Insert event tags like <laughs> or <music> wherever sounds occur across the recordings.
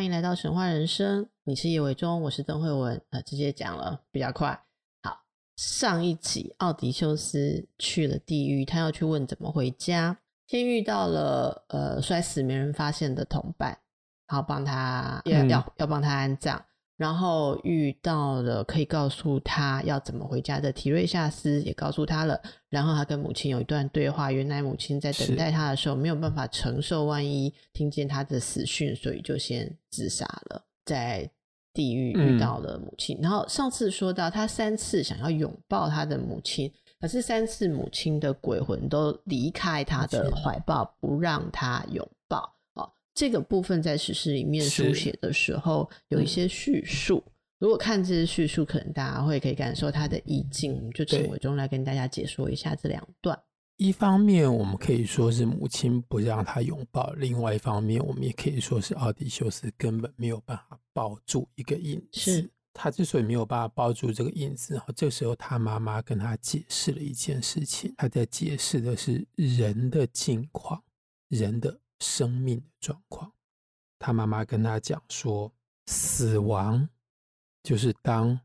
欢迎来到神话人生，你是叶伟忠，我是邓慧文，呃，直接讲了比较快。好，上一集奥迪修斯去了地狱，他要去问怎么回家，先遇到了呃摔死没人发现的同伴，然后帮他要要要帮他安葬。然后遇到了可以告诉他要怎么回家的提瑞夏斯，也告诉他了。然后他跟母亲有一段对话，原来母亲在等待他的时候没有办法承受万一听见他的死讯，所以就先自杀了。在地狱遇到了母亲，嗯、然后上次说到他三次想要拥抱他的母亲，可是三次母亲的鬼魂都离开他的怀抱，不让他拥抱。这个部分在史诗里面书写的时候有一些叙述，嗯、如果看这些叙述，可能大家会可以感受它的意境。我们就请伟忠来跟大家解说一下这两段。一方面，我们可以说是母亲不让他拥抱；另外一方面，我们也可以说是奥迪修斯根本没有办法抱住一个影子。是他之所以没有办法抱住这个影子，然后这个时候他妈妈跟他解释了一件事情，他在解释的是人的境况，人的。生命的状况，他妈妈跟他讲说，死亡就是当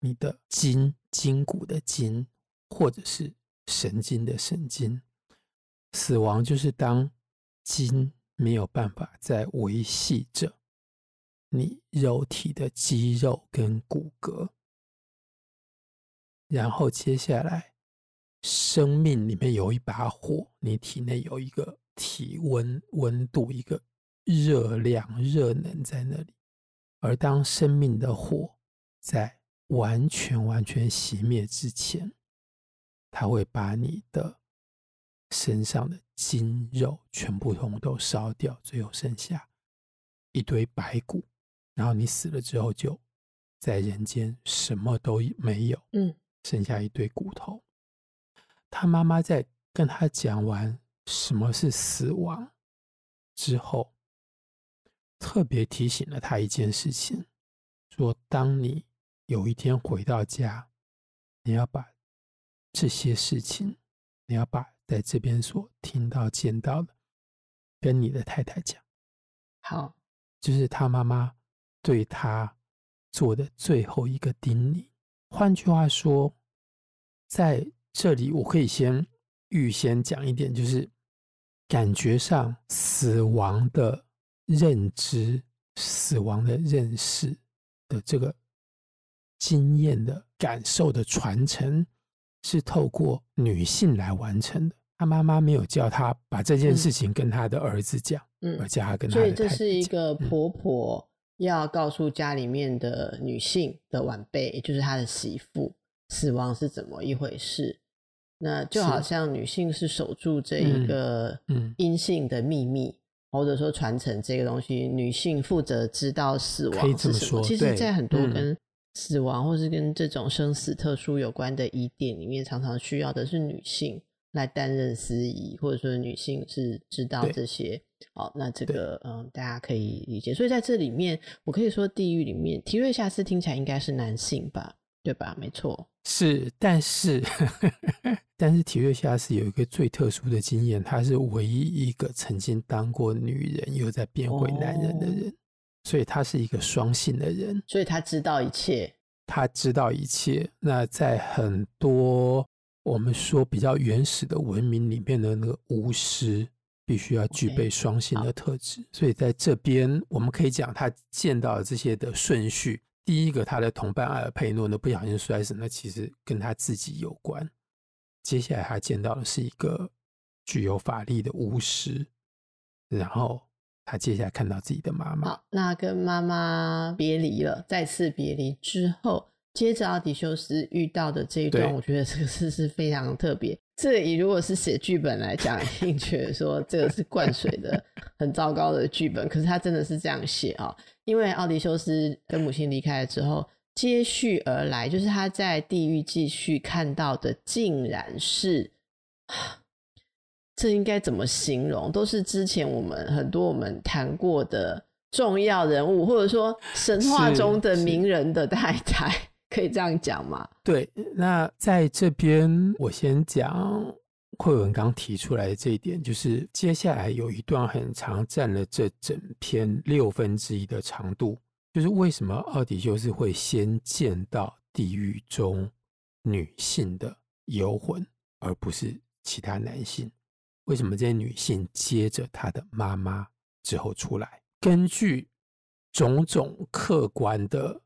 你的筋筋骨的筋，或者是神经的神经，死亡就是当筋没有办法再维系着你肉体的肌肉跟骨骼，然后接下来，生命里面有一把火，你体内有一个。体温温度，一个热量热能在那里，而当生命的火在完全完全熄灭之前，它会把你的身上的筋肉全部通通都烧掉，最后剩下一堆白骨，然后你死了之后就在人间什么都没有，嗯，剩下一堆骨头。他妈妈在跟他讲完。什么是死亡？之后，特别提醒了他一件事情：说，当你有一天回到家，你要把这些事情，你要把在这边所听到、见到的，跟你的太太讲。好，就是他妈妈对他做的最后一个叮咛。换句话说，在这里我可以先预先讲一点，就是。感觉上，死亡的认知、死亡的认识的这个经验的感受的传承，是透过女性来完成的。他妈妈没有叫他把这件事情跟他的儿子讲，嗯，而叫他跟他。所以这是一个婆婆要告诉家里面的女性的晚辈，也就是她的媳妇，死亡是怎么一回事。那就好像女性是守住这一个阴性的秘密，嗯嗯、或者说传承这个东西，女性负责知道死亡是什么。其实，在很多跟死亡或是跟这种生死特殊有关的疑点里面，常常需要的是女性来担任司仪，或者说女性是知道这些。好，那这个嗯，大家可以理解。所以在这里面，我可以说地狱里面，提瑞夏斯听起来应该是男性吧？对吧？没错。是，但是，<laughs> 但是提瑞夏是有一个最特殊的经验，他是唯一一个曾经当过女人又在变回男人的人，哦、所以他是一个双性的人，所以他知道一切，他知道一切。那在很多我们说比较原始的文明里面的那个巫师，必须要具备双性的特质，Okay. 所以在这边我们可以讲他见到的这些的顺序。第一个，他的同伴阿尔佩诺呢不小心摔死，那其实跟他自己有关。接下来他见到的是一个具有法力的巫师，然后他接下来看到自己的妈妈。好，那跟妈妈别离了，再次别离之后，接着奥迪修斯遇到的这一段，我觉得这个事是非常特别。这里如果是写剧本来讲，一定觉得说这个是灌水的很糟糕的剧本，可是他真的是这样写啊。因为奥迪修斯跟母亲离开了之后，接续而来就是他在地狱继续看到的，竟然是，这应该怎么形容？都是之前我们很多我们谈过的重要人物，或者说神话中的名人的太太，<laughs> 可以这样讲吗？对，那在这边我先讲。慧文刚提出来的这一点，就是接下来有一段很长，占了这整篇六分之一的长度，就是为什么奥迪修斯会先见到地狱中女性的游魂，而不是其他男性？为什么这些女性接着她的妈妈之后出来？根据种种客观的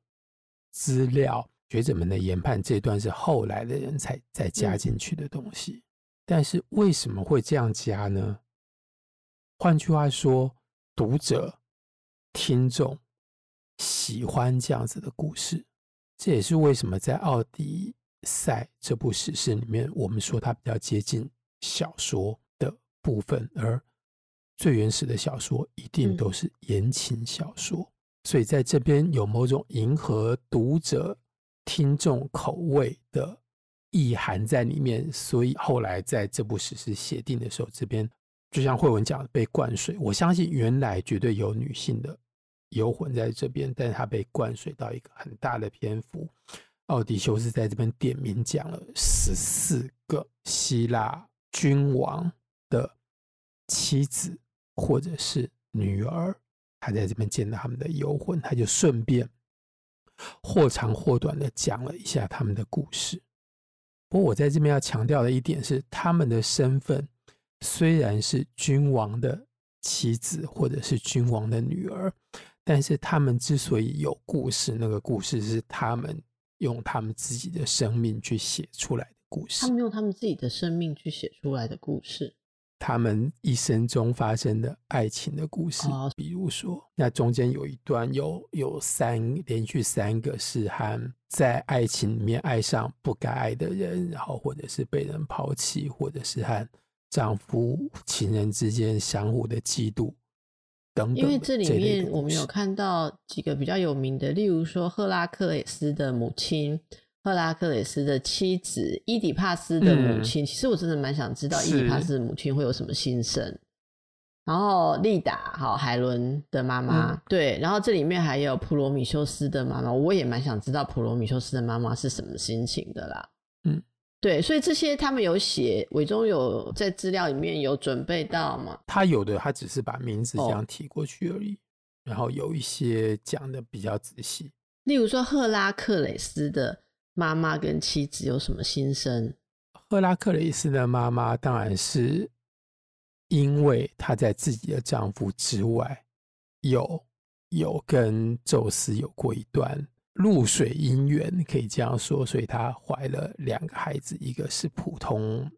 资料，学者们的研判，这段是后来的人才再加进去的东西。嗯但是为什么会这样加呢？换句话说，读者、听众喜欢这样子的故事，这也是为什么在《奥迪赛》这部史诗里面，我们说它比较接近小说的部分，而最原始的小说一定都是言情小说，嗯、所以在这边有某种迎合读者、听众口味的。意涵在里面，所以后来在这部史诗写定的时候，这边就像慧文讲的被灌水。我相信原来绝对有女性的游魂在这边，但是他被灌水到一个很大的篇幅。奥迪修斯在这边点名讲了十四个希腊君王的妻子或者是女儿，他在这边见到他们的游魂，他就顺便或长或短的讲了一下他们的故事。不过我在这边要强调的一点是，他们的身份虽然是君王的妻子或者是君王的女儿，但是他们之所以有故事，那个故事是他们用他们自己的生命去写出来的故事。他们用他们自己的生命去写出来的故事。他们一生中发生的爱情的故事，比如说，那中间有一段有有三连续三个是和在爱情里面爱上不该爱的人，然后或者是被人抛弃，或者是和丈夫情人之间相互的嫉妒等等。因为这里面我们有看到几个比较有名的，例如说赫拉克勒斯的母亲。赫拉克勒斯的妻子伊底帕斯的母亲，嗯、其实我真的蛮想知道伊底帕斯的母亲会有什么心声。然后丽达，好海伦的妈妈，嗯、对，然后这里面还有普罗米修斯的妈妈，我也蛮想知道普罗米修斯的妈妈是什么心情的啦。嗯，对，所以这些他们有写，伟忠有在资料里面有准备到吗？他有的，他只是把名字这样提过去而已，哦、然后有一些讲的比较仔细，例如说赫拉克雷斯的。妈妈跟妻子有什么心声？赫拉克勒斯的妈妈当然是因为她在自己的丈夫之外有有跟宙斯有过一段露水姻缘，可以这样说，所以她怀了两个孩子，一个是普通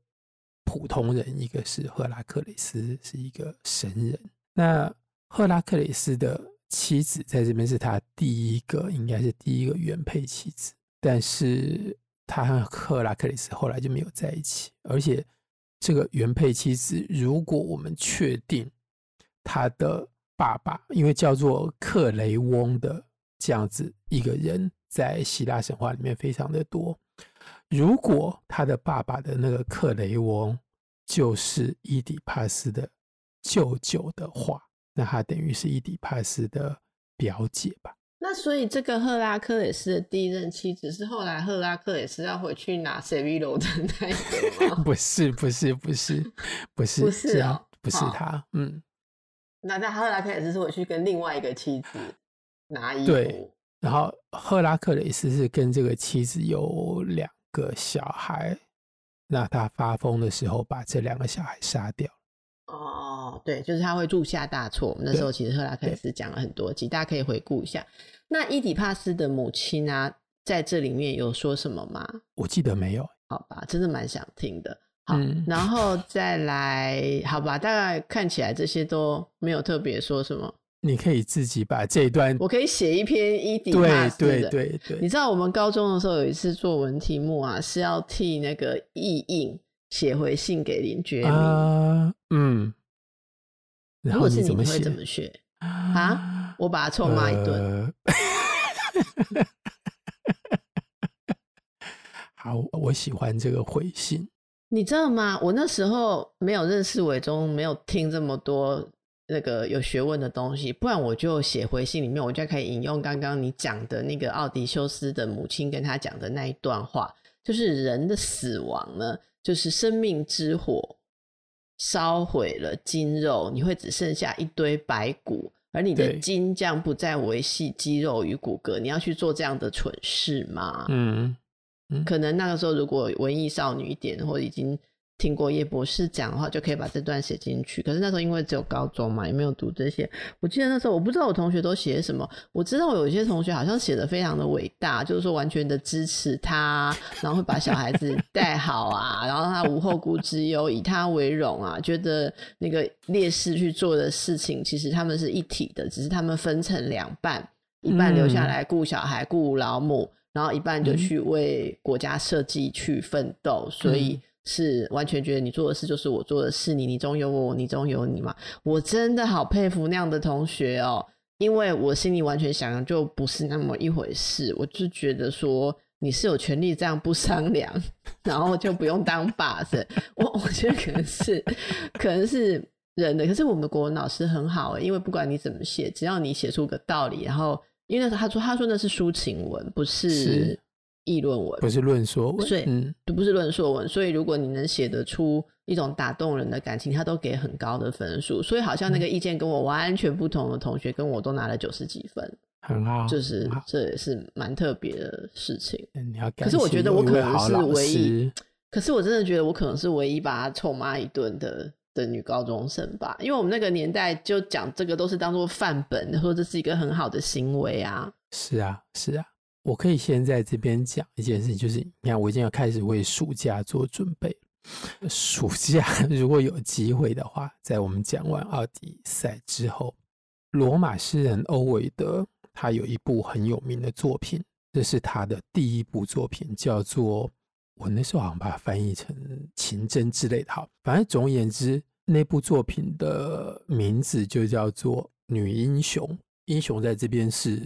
普通人，一个是赫拉克勒斯，是一个神人。那赫拉克勒斯的妻子在这边是他第一个，应该是第一个原配妻子。但是他和赫拉克里斯后来就没有在一起，而且这个原配妻子，如果我们确定他的爸爸，因为叫做克雷翁的这样子一个人，在希腊神话里面非常的多，如果他的爸爸的那个克雷翁就是伊底帕斯的舅舅的话，那他等于是伊底帕斯的表姐吧。那所以这个赫拉克勒斯的第一任妻子是后来赫拉克勒斯要回去拿塞维罗的那一个吗？<laughs> 不是，不是，不是，不是，不是啊，不是他。嗯，那那赫拉克勒斯是回去跟另外一个妻子拿衣服。对，然后赫拉克勒斯是跟这个妻子有两个小孩，那他发疯的时候把这两个小孩杀掉。哦，对，就是他会铸下大错。我们那时候其实赫拉克勒斯讲了很多集，大家可以回顾一下。那伊底帕斯的母亲啊，在这里面有说什么吗？我记得没有。好吧，真的蛮想听的。好，嗯、然后再来，好吧，大概看起来这些都没有特别说什么。<laughs> 你可以自己把这一段，我可以写一篇伊底帕斯的。对对对对。你知道我们高中的时候有一次作文题目啊，是要替那个意印写回信给林觉民。啊，嗯。然后是你会怎么学 <laughs> 啊？我把他臭骂一顿。呃 <laughs> 好，我喜欢这个回信。你知道吗？我那时候没有认识伟忠，没有听这么多那个有学问的东西，不然我就写回信里面，我就可以引用刚刚你讲的那个奥迪修斯的母亲跟他讲的那一段话，就是人的死亡呢，就是生命之火烧毁了筋肉，你会只剩下一堆白骨，而你的筋将不再维系肌肉与骨骼。你要去做这样的蠢事吗？嗯。可能那个时候，如果文艺少女一点，或者已经听过叶博士讲的话，就可以把这段写进去。可是那时候因为只有高中嘛，也没有读这些。我记得那时候，我不知道我同学都写什么。我知道有一些同学好像写的非常的伟大，就是说完全的支持他，然后会把小孩子带好啊，然后他无后顾之忧，以他为荣啊，觉得那个烈士去做的事情，其实他们是一体的，只是他们分成两半，一半留下来顾小孩、顾老母。然后一半就去为国家设计去奋斗，嗯、所以是完全觉得你做的事就是我做的事，你你中有我，我你中有你嘛。我真的好佩服那样的同学哦，因为我心里完全想的就不是那么一回事。我就觉得说你是有权利这样不商量，然后就不用当 boss。我我觉得可能是可能是人的，可是我们的国文老师很好，因为不管你怎么写，只要你写出个道理，然后。因为他说他说那是抒情文，不是议论文，不是论说文，所以嗯，不是论说文。所以如果你能写得出一种打动人的感情，他都给很高的分数。所以好像那个意见跟我完全不同的同学，跟我都拿了九十几分，很好，就是这也是蛮特别的事情。你要可是我觉得我可能是唯一，可是我真的觉得我可能是唯一把他臭骂一顿的。的女高中生吧，因为我们那个年代就讲这个都是当做范本，或者这是一个很好的行为啊。是啊，是啊，我可以先在这边讲一件事情，就是你看，我已经要开始为暑假做准备。暑假 <laughs> 如果有机会的话，在我们讲完奥迪赛之后，罗马诗人欧维德他有一部很有名的作品，这是他的第一部作品，叫做。我那时候好像把它翻译成情真之类的，好，反正总而言之，那部作品的名字就叫做《女英雄》。英雄在这边是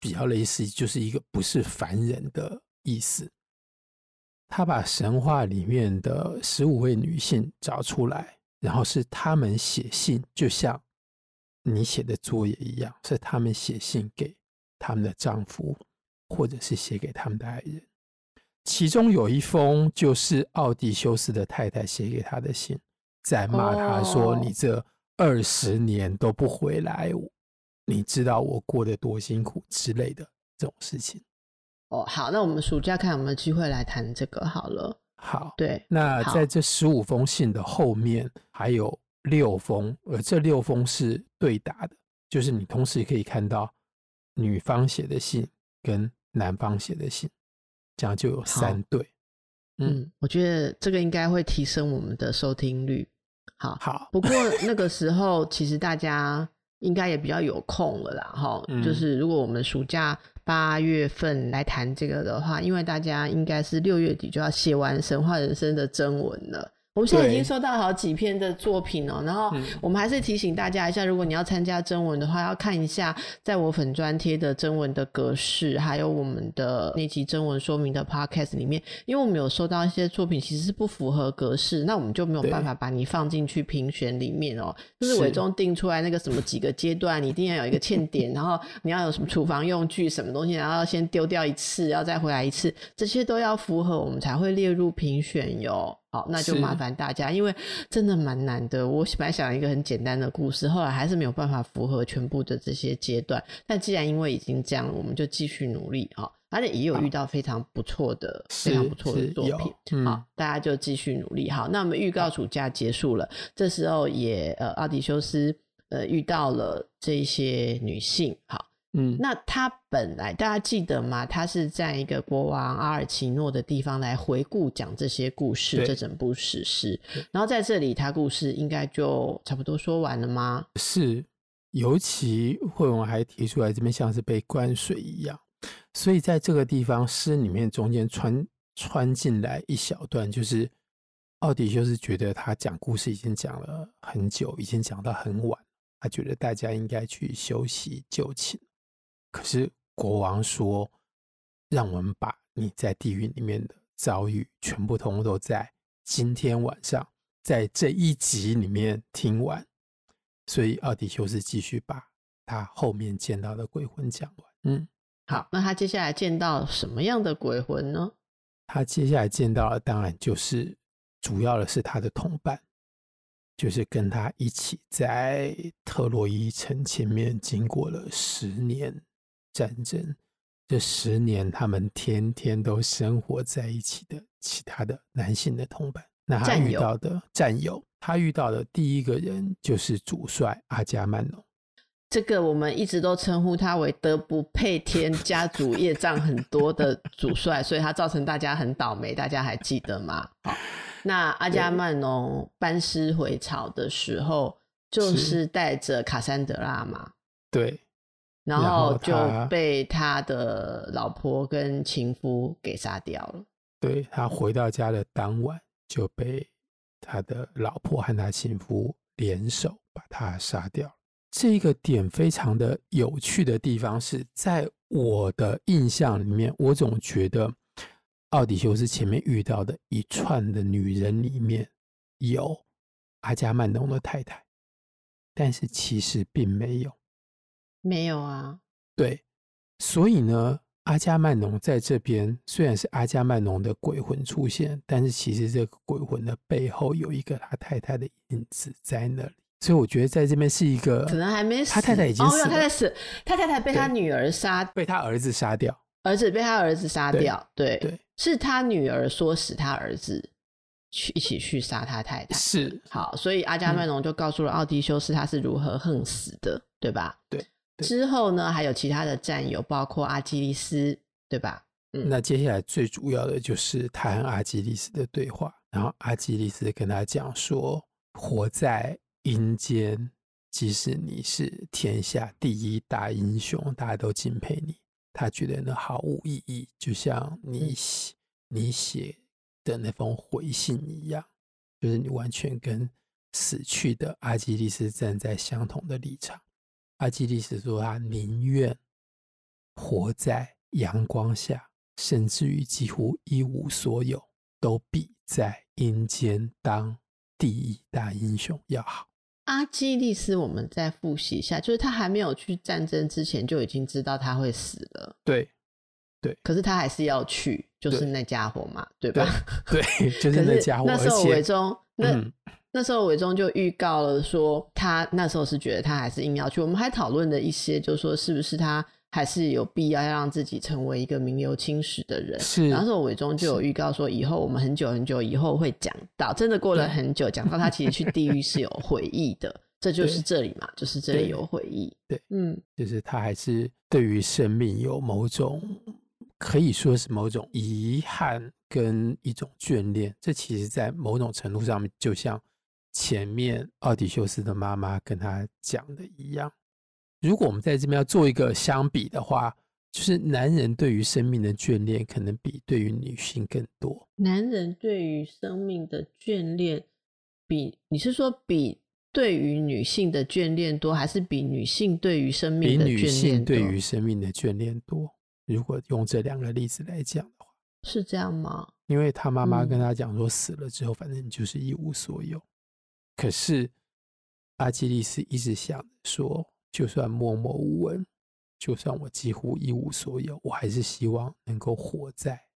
比较类似，就是一个不是凡人的意思。他把神话里面的十五位女性找出来，然后是他们写信，就像你写的作业一样，是他们写信给他们的丈夫，或者是写给他们的爱人。其中有一封就是奥迪修斯的太太写给他的信，在骂他说：“你这二十年都不回来，你知道我过得多辛苦之类的这种事情。”哦，好，那我们暑假看有没有机会来谈这个好了。好，对，那在这十五封信的后面还有六封，而这六封是对答的，就是你同时可以看到女方写的信跟男方写的信。这样就有三对，嗯，嗯，我觉得这个应该会提升我们的收听率。好，好，不过那个时候其实大家应该也比较有空了啦，哈、嗯，就是如果我们暑假八月份来谈这个的话，因为大家应该是六月底就要写完《神话人生》的征文了。我们现在已经收到好几篇的作品哦，然后我们还是提醒大家一下，如果你要参加征文的话，要看一下在我粉专贴的征文的格式，还有我们的那集征文说明的 podcast 里面，因为我们有收到一些作品其实是不符合格式，那我们就没有办法把你放进去评选里面哦。就是伟忠定出来那个什么几个阶段，你一定要有一个欠点，然后你要有什么厨房用具什么东西，然后先丢掉一次，要再回来一次，这些都要符合，我们才会列入评选哟。好，那就麻烦大家，因为真的蛮难的。我本来想一个很简单的故事，后来还是没有办法符合全部的这些阶段。但既然因为已经这样，我们就继续努力啊！而且也有遇到非常不错的、非常不错的作品。嗯、好，大家就继续努力。好，那我们预告暑假结束了，这时候也呃，奥迪修斯呃遇到了这些女性。好。嗯，那他本来大家记得吗？他是在一个国王阿尔奇诺的地方来回顾讲这些故事，这整部史诗。然后在这里，他故事应该就差不多说完了吗？是，尤其惠文还提出来，这边像是被灌水一样。所以在这个地方，诗里面中间穿穿进来一小段，就是奥迪修斯觉得他讲故事已经讲了很久，已经讲到很晚。他觉得大家应该去休息就寝。可是国王说：“让我们把你在地狱里面的遭遇全部通通都在今天晚上，在这一集里面听完。”所以奥迪修斯继续把他后面见到的鬼魂讲完。嗯，好，那他接下来见到什么样的鬼魂呢？他接下来见到的当然就是主要的是他的同伴，就是跟他一起在特洛伊城前面经过了十年战争，这十年他们天天都生活在一起的其他的男性的同伴。那他遇到的战友，他遇到的第一个人就是主帅阿加曼农。这个我们一直都称呼他为德不配天、家族业障很多的主帅，所以他造成大家很倒霉。大家还记得吗？好，那阿加曼农班师回朝的时候，就是带着卡珊德拉嘛。对，然后就被他的老婆跟情夫给杀掉了。对，他回到家的当晚。就被他的老婆和他情夫联手把他杀掉。这个点非常的有趣的地方是在我的印象里面，我总觉得奥迪修斯前面遇到的一串的女人里面有阿加曼农的太太，但是其实并没有，没有啊。对，所以呢。阿伽曼农在这边虽然是阿伽曼农的鬼魂出现，但是其实这个鬼魂的背后有一个他太太的影子在那里，所以我觉得在这边是一个可能还没死，他太太已经死了，哦，他太太死，他太太被他女儿杀，被他儿子杀掉，儿子被他儿子杀掉，对对，对，是他女儿唆使他儿子去一起去杀他太太，是好，所以阿伽曼农就告诉了奥迪修斯他是如何恨死的，嗯、对吧？对。之后呢，还有其他的战友，包括阿基里斯，对吧？嗯，那接下来最主要的就是他和阿基里斯的对话。然后阿基里斯跟他讲说：“活在阴间，即使你是天下第一大英雄，大家都敬佩你，他觉得那毫无意义，就像你写、嗯、你写的那封回信一样，就是你完全跟死去的阿基里斯站在相同的立场。”阿基利斯说：“他宁愿活在阳光下，甚至于几乎一无所有，都比在阴间当第一大英雄要好。”阿基利斯，我们再复习一下，就是他还没有去战争之前就已经知道他会死了。对，对。可是他还是要去，就是那家伙嘛，对，对吧？对，就是那家伙。那时候伟忠，那。嗯那时候伟忠就预告了说，他那时候是觉得他还是硬要去。我们还讨论了一些，就是说是不是他还是有必要要让自己成为一个名留青史的人。是。然后那时候伟忠就有预告说，以后我们很久很久以后会讲到，真的过了很久，讲到他其实去地狱是有回忆的。这就是这里嘛，就是这里有回忆。对，嗯，就是他还是对于生命有某种可以说是某种遗憾跟一种眷恋。这其实，在某种程度上面，就像。前面奥迪修斯的妈妈跟他讲的一样，如果我们在这边要做一个相比的话，就是男人对于生命的眷恋可能比对于女性更多。男人对于生命的眷恋比，你是说比对于女性的眷恋多，还是比女性对于生命的眷恋多？比女性对于生命的眷恋多。如果用这两个例子来讲的话，是这样吗？因为他妈妈跟他讲说，死了之后，反正你就是一无所有。可是阿基利斯一直想说，就算默默无闻，就算我几乎一无所有，我还是希望能够活在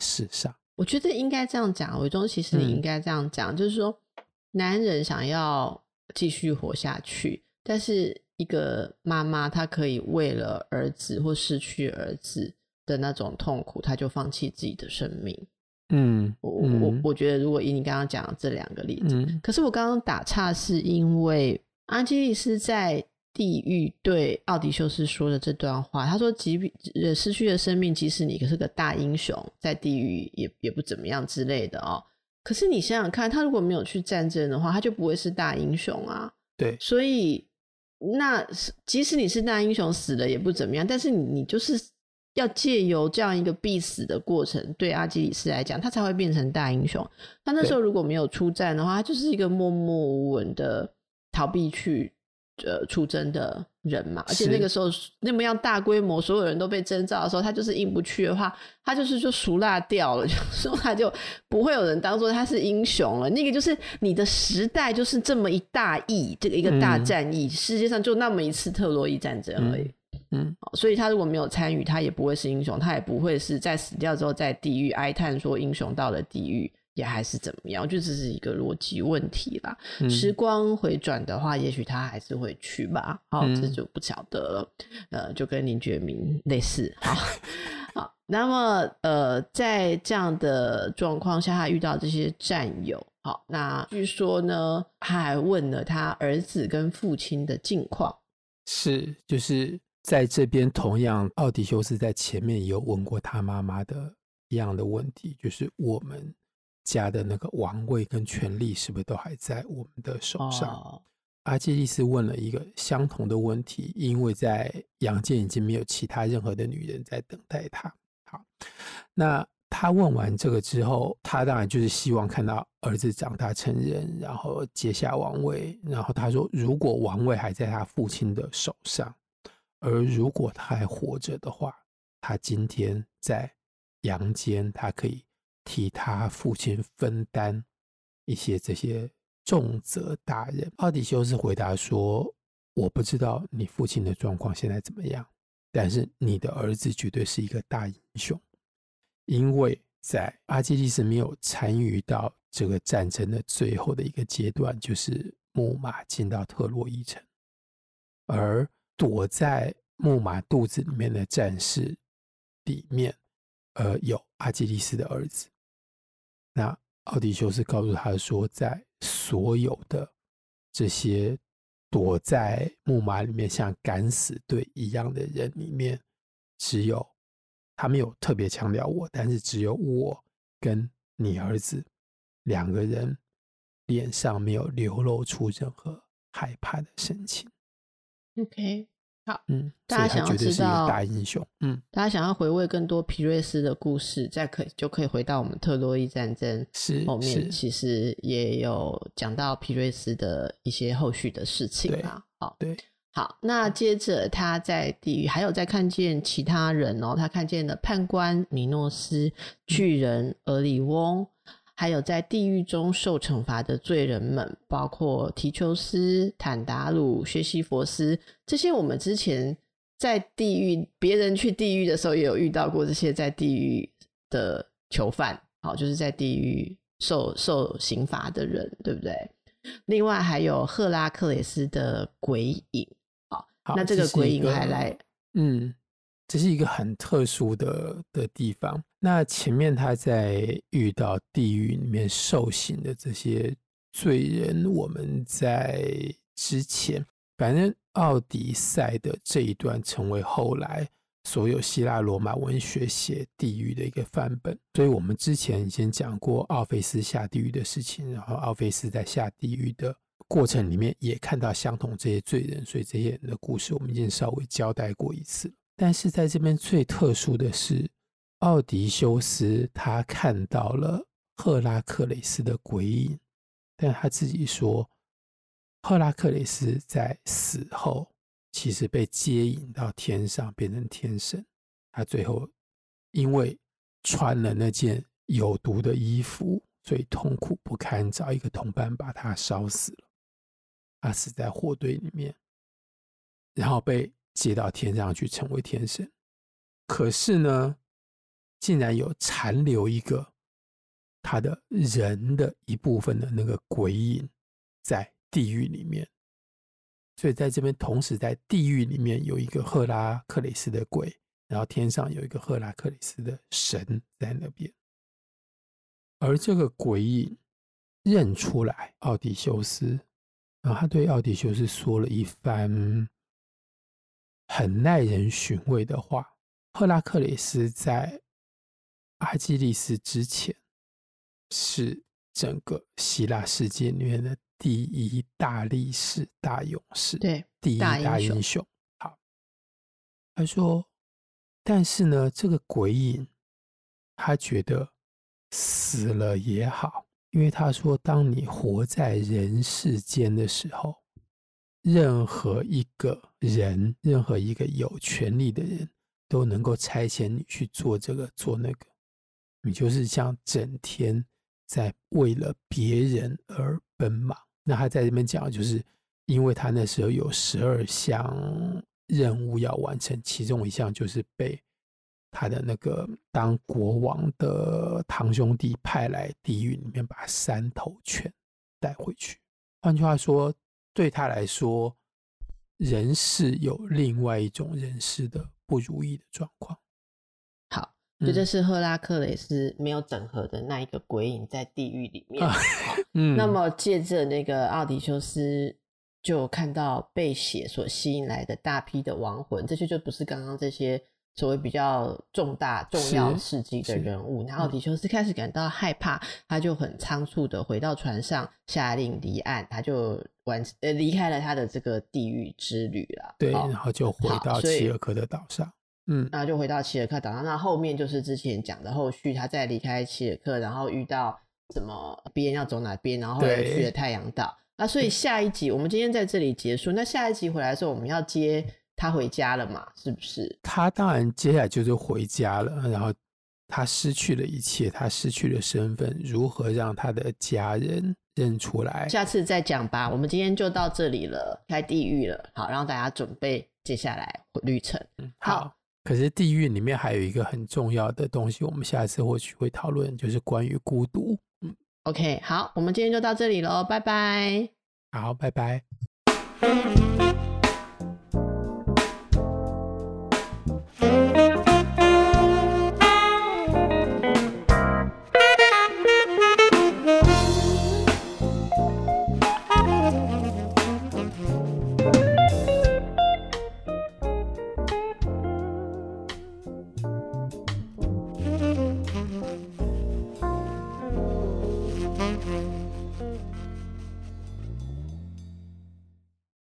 世上。我觉得应该这样讲，伟忠，其实你应该这样讲，嗯，就是说，男人想要继续活下去，但是一个妈妈，她可以为了儿子或失去儿子的那种痛苦，她就放弃自己的生命。嗯，我我我觉得，如果以你刚刚讲的这两个例子，嗯，可是我刚刚打岔是因为阿基利斯在地狱对奥迪修斯说的这段话，他说：“即便失去了生命，即使你可是个大英雄，在地狱也也不怎么样之类的哦。”可是你想想看，他如果没有去战争的话，他就不会是大英雄啊。对，所以那即使你是大英雄，死了也不怎么样，但是你你就是。要借由这样一个必死的过程，对阿基里斯来讲，他才会变成大英雄。他那时候如果没有出战的话，他就是一个默默无闻的逃避去呃出征的人嘛，而且那个时候那么样大规模，所有人都被征召的时候，他就是硬不去的话，他就是就熟辣掉了，<laughs> 就说他就不会有人当做他是英雄了。那个就是你的时代就是这么一大役，这个一个大战役，嗯、世界上就那么一次特洛伊战争而已。嗯嗯，所以他如果没有参与，他也不会是英雄，他也不会是在死掉之后在地狱哀叹说英雄到了地狱。也还是怎么样？就只是一个逻辑问题啦。嗯、时光回转的话，也许他还是会去吧。好，嗯、这就不晓得了。呃，就跟林觉民类似。好，好。那么，呃，在这样的状况下，他遇到这些战友。好，那据说呢，他还问了他儿子跟父亲的近况。是，就是在这边，同样，奥迪修斯在前面也有问过他妈妈的一样的问题，就是我们。家的那个王位跟权力是不是都还在我们的手上？哦、阿基利斯问了一个相同的问题，因为在阳间已经没有其他任何的女人在等待他。好，那他问完这个之后，他当然就是希望看到儿子长大成人，然后接下王位。然后他说，如果王位还在他父亲的手上，而如果他还活着的话，他今天在阳间，他可以。替他父亲分担一些这些重责大任。奥迪修斯回答说：“我不知道你父亲的状况现在怎么样，但是你的儿子绝对是一个大英雄，因为在阿基利斯没有参与到这个战争的最后的一个阶段，就是木马进到特洛伊城，而躲在木马肚子里面的战士里面，呃，有阿基里斯的儿子。”那奥迪修斯告诉他说，在所有的这些躲在木马里面像敢死队一样的人里面，只有他没有特别强调我，但是只有我跟你儿子两个人脸上没有流露出任何害怕的神情。OK。好，嗯，大家想要知道大英雄，嗯，大家想要回味更多皮瑞斯的故事，再可以就可以回到我们特洛伊战争是后面，其实也有讲到皮瑞斯的一些后续的事情啊。好，对，好，那接着他在地狱还有在看见其他人哦，他看见了判官米诺斯、巨人俄里翁。还有在地狱中受惩罚的罪人们，包括提丘斯、坦达鲁、薛西佛斯这些，我们之前在地狱，别人去地狱的时候也有遇到过这些在地狱的囚犯，好，就是在地狱受受刑罚的人，对不对？另外还有赫拉克雷斯的鬼影，好，那这个鬼影还来，嗯。这是一个很特殊的的地方。那前面他在遇到地狱里面受刑的这些罪人，我们在之前，反正奥迪赛的这一段成为后来所有希腊罗马文学写地狱的一个范本。所以我们之前已经讲过奥菲斯下地狱的事情，然后奥菲斯在下地狱的过程里面也看到相同这些罪人，所以这些人的故事我们已经稍微交代过一次。但是在这边最特殊的是，奥迪修斯他看到了赫拉克雷斯的鬼影，但他自己说，赫拉克雷斯在死后其实被接引到天上，变成天神。他最后因为穿了那件有毒的衣服，所以痛苦不堪，找一个同伴把他烧死了。他死在火堆里面，然后被。接到天上去成为天神，可是呢，竟然有残留一个他的人的一部分的那个鬼影在地狱里面，所以在这边同时在地狱里面有一个赫拉克雷斯的鬼，然后天上有一个赫拉克雷斯的神在那边，而这个鬼影认出来奥迪修斯，然后他对奥迪修斯说了一番。很耐人寻味的话，赫拉克雷斯在阿基里斯之前是整个希腊世界里面的第一大力士、大勇士，对，第一大英雄。好，他说，但是呢，这个鬼影他觉得死了也好，因为他说，当你活在人世间的时候。任何一个人，任何一个有权利的人都能够差遣你去做这个做那个，你就是像整天在为了别人而奔忙。那他在这边讲，就是因为他那时候有十二项任务要完成，其中一项就是被他的那个当国王的堂兄弟派来地狱里面把三头犬带回去。换句话说，对他来说，人世有另外一种人世的不如意的状况。好，这是赫拉克雷斯没有整合的那一个鬼影在地狱里面。<laughs> 嗯，那么借着那个奥迪修斯，就看到被血所吸引来的大批的亡魂，这些就不是刚刚这些。所谓比较重大重要事迹的人物，然后奥迪修斯开始感到害怕，他就很仓促的回到船上，下令离岸，他就完呃离开了他的这个地狱之旅了。对，然后就回到齐尔克的岛上，嗯，那就回到齐尔克岛上。那后面就是之前讲的后续，他再离开齐尔克，然后遇到什么边要走哪边，然后后来去了太阳岛。那所以下一集我们今天在这里结束，那下一集回来的时候，我们要接。他回家了嘛？是不是？他当然接下来就是回家了。然后他失去了一切，他失去了身份，如何让他的家人认出来？下次再讲吧。我们今天就到这里了，开地狱了。好，让大家准备接下来旅程。嗯，好。可是地狱里面还有一个很重要的东西，我们下次或许会讨论，就是关于孤独。嗯，OK，好，我们今天就到这里喽，拜拜。好，拜拜。